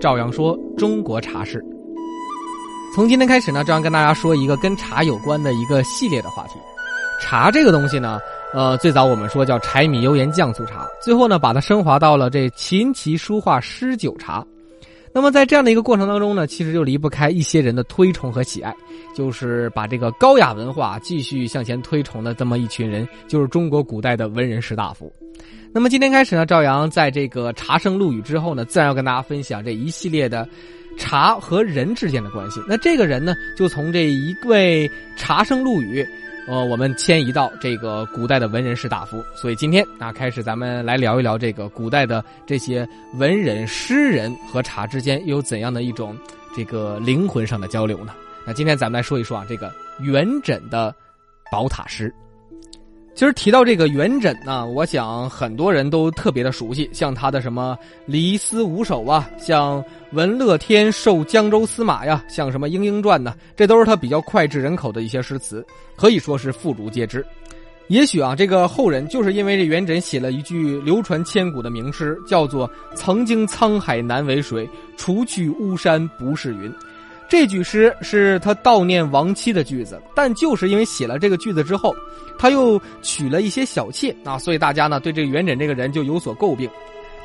照样说中国茶事。从今天开始呢，照样跟大家说一个跟茶有关的一个系列的话题。茶这个东西呢，呃，最早我们说叫柴米油盐酱醋茶，最后呢，把它升华到了这琴棋书画诗酒茶。那么在这样的一个过程当中呢，其实就离不开一些人的推崇和喜爱，就是把这个高雅文化继续向前推崇的这么一群人，就是中国古代的文人士大夫。那么今天开始呢，赵阳在这个茶圣陆羽之后呢，自然要跟大家分享这一系列的茶和人之间的关系。那这个人呢，就从这一位茶圣陆羽。呃，我们迁移到这个古代的文人士大夫，所以今天啊，开始咱们来聊一聊这个古代的这些文人诗人和茶之间有怎样的一种这个灵魂上的交流呢？那今天咱们来说一说啊，这个元稹的宝塔诗。其实提到这个元稹呢，我想很多人都特别的熟悉，像他的什么《离思五首》啊，像《文乐天授江州司马》呀，像什么《莺莺传》呢，这都是他比较脍炙人口的一些诗词，可以说是妇孺皆知。也许啊，这个后人就是因为这元稹写了一句流传千古的名诗，叫做“曾经沧海难为水，除去巫山不是云”。这句诗是他悼念亡妻的句子，但就是因为写了这个句子之后，他又娶了一些小妾啊，所以大家呢对这元稹这个人就有所诟病。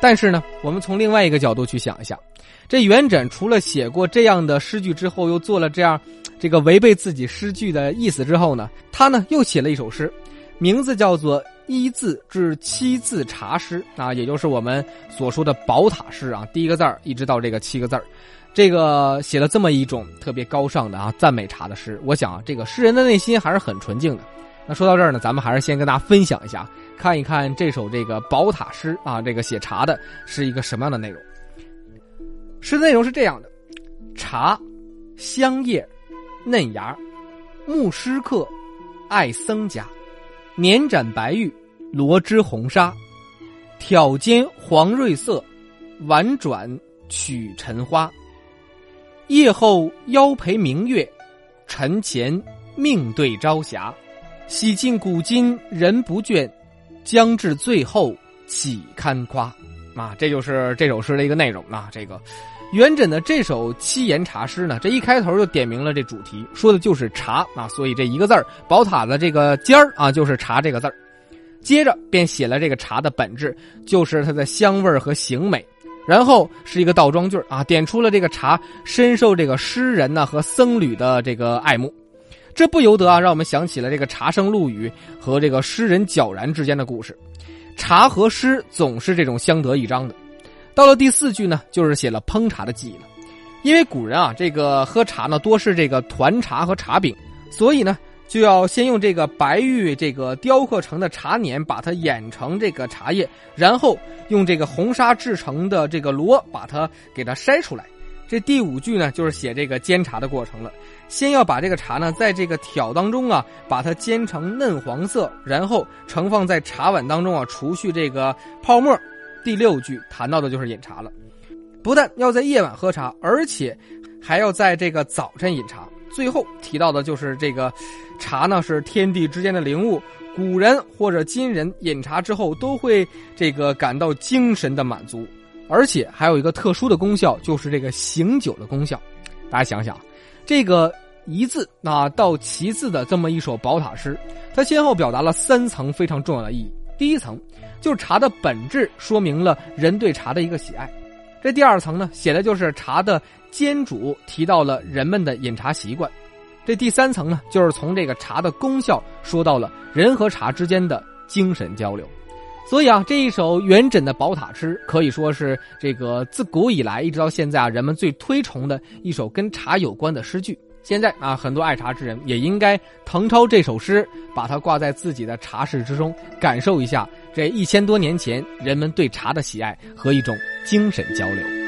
但是呢，我们从另外一个角度去想一下，这元稹除了写过这样的诗句之后，又做了这样这个违背自己诗句的意思之后呢，他呢又写了一首诗，名字叫做一字至七字茶诗啊，也就是我们所说的宝塔诗啊，第一个字儿一直到这个七个字儿。这个写了这么一种特别高尚的啊赞美茶的诗，我想这个诗人的内心还是很纯净的。那说到这儿呢，咱们还是先跟大家分享一下，看一看这首这个宝塔诗啊，这个写茶的是一个什么样的内容。诗的内容是这样的：茶，香叶，嫩芽，牧师客，爱僧家，年展白玉，罗织红纱，挑尖黄瑞色，婉转曲尘花。夜后邀陪明月，晨前命对朝霞。洗尽古今人不倦，将至最后岂堪夸？啊，这就是这首诗的一个内容啊。这个元稹的这首七言茶诗呢，这一开头就点明了这主题，说的就是茶啊。所以这一个字，宝塔的这个尖儿啊，就是茶这个字。接着便写了这个茶的本质，就是它的香味和形美。然后是一个倒装句啊，点出了这个茶深受这个诗人呢和僧侣的这个爱慕，这不由得啊让我们想起了这个茶圣陆羽和这个诗人皎然之间的故事。茶和诗总是这种相得益彰的。到了第四句呢，就是写了烹茶的记忆了，因为古人啊这个喝茶呢多是这个团茶和茶饼，所以呢。就要先用这个白玉这个雕刻成的茶碾把它碾成这个茶叶，然后用这个红纱制成的这个螺把它给它筛出来。这第五句呢，就是写这个煎茶的过程了。先要把这个茶呢，在这个挑当中啊，把它煎成嫩黄色，然后盛放在茶碗当中啊，除去这个泡沫。第六句谈到的就是饮茶了，不但要在夜晚喝茶，而且还要在这个早晨饮茶。最后提到的就是这个茶呢，是天地之间的灵物。古人或者今人饮茶之后，都会这个感到精神的满足，而且还有一个特殊的功效，就是这个醒酒的功效。大家想想，这个一字那到其字的这么一首宝塔诗，它先后表达了三层非常重要的意义。第一层就是茶的本质，说明了人对茶的一个喜爱。这第二层呢，写的就是茶的。煎煮提到了人们的饮茶习惯，这第三层呢，就是从这个茶的功效说到了人和茶之间的精神交流。所以啊，这一首元稹的宝塔诗可以说是这个自古以来一直到现在啊，人们最推崇的一首跟茶有关的诗句。现在啊，很多爱茶之人也应该誊抄这首诗，把它挂在自己的茶室之中，感受一下这一千多年前人们对茶的喜爱和一种精神交流。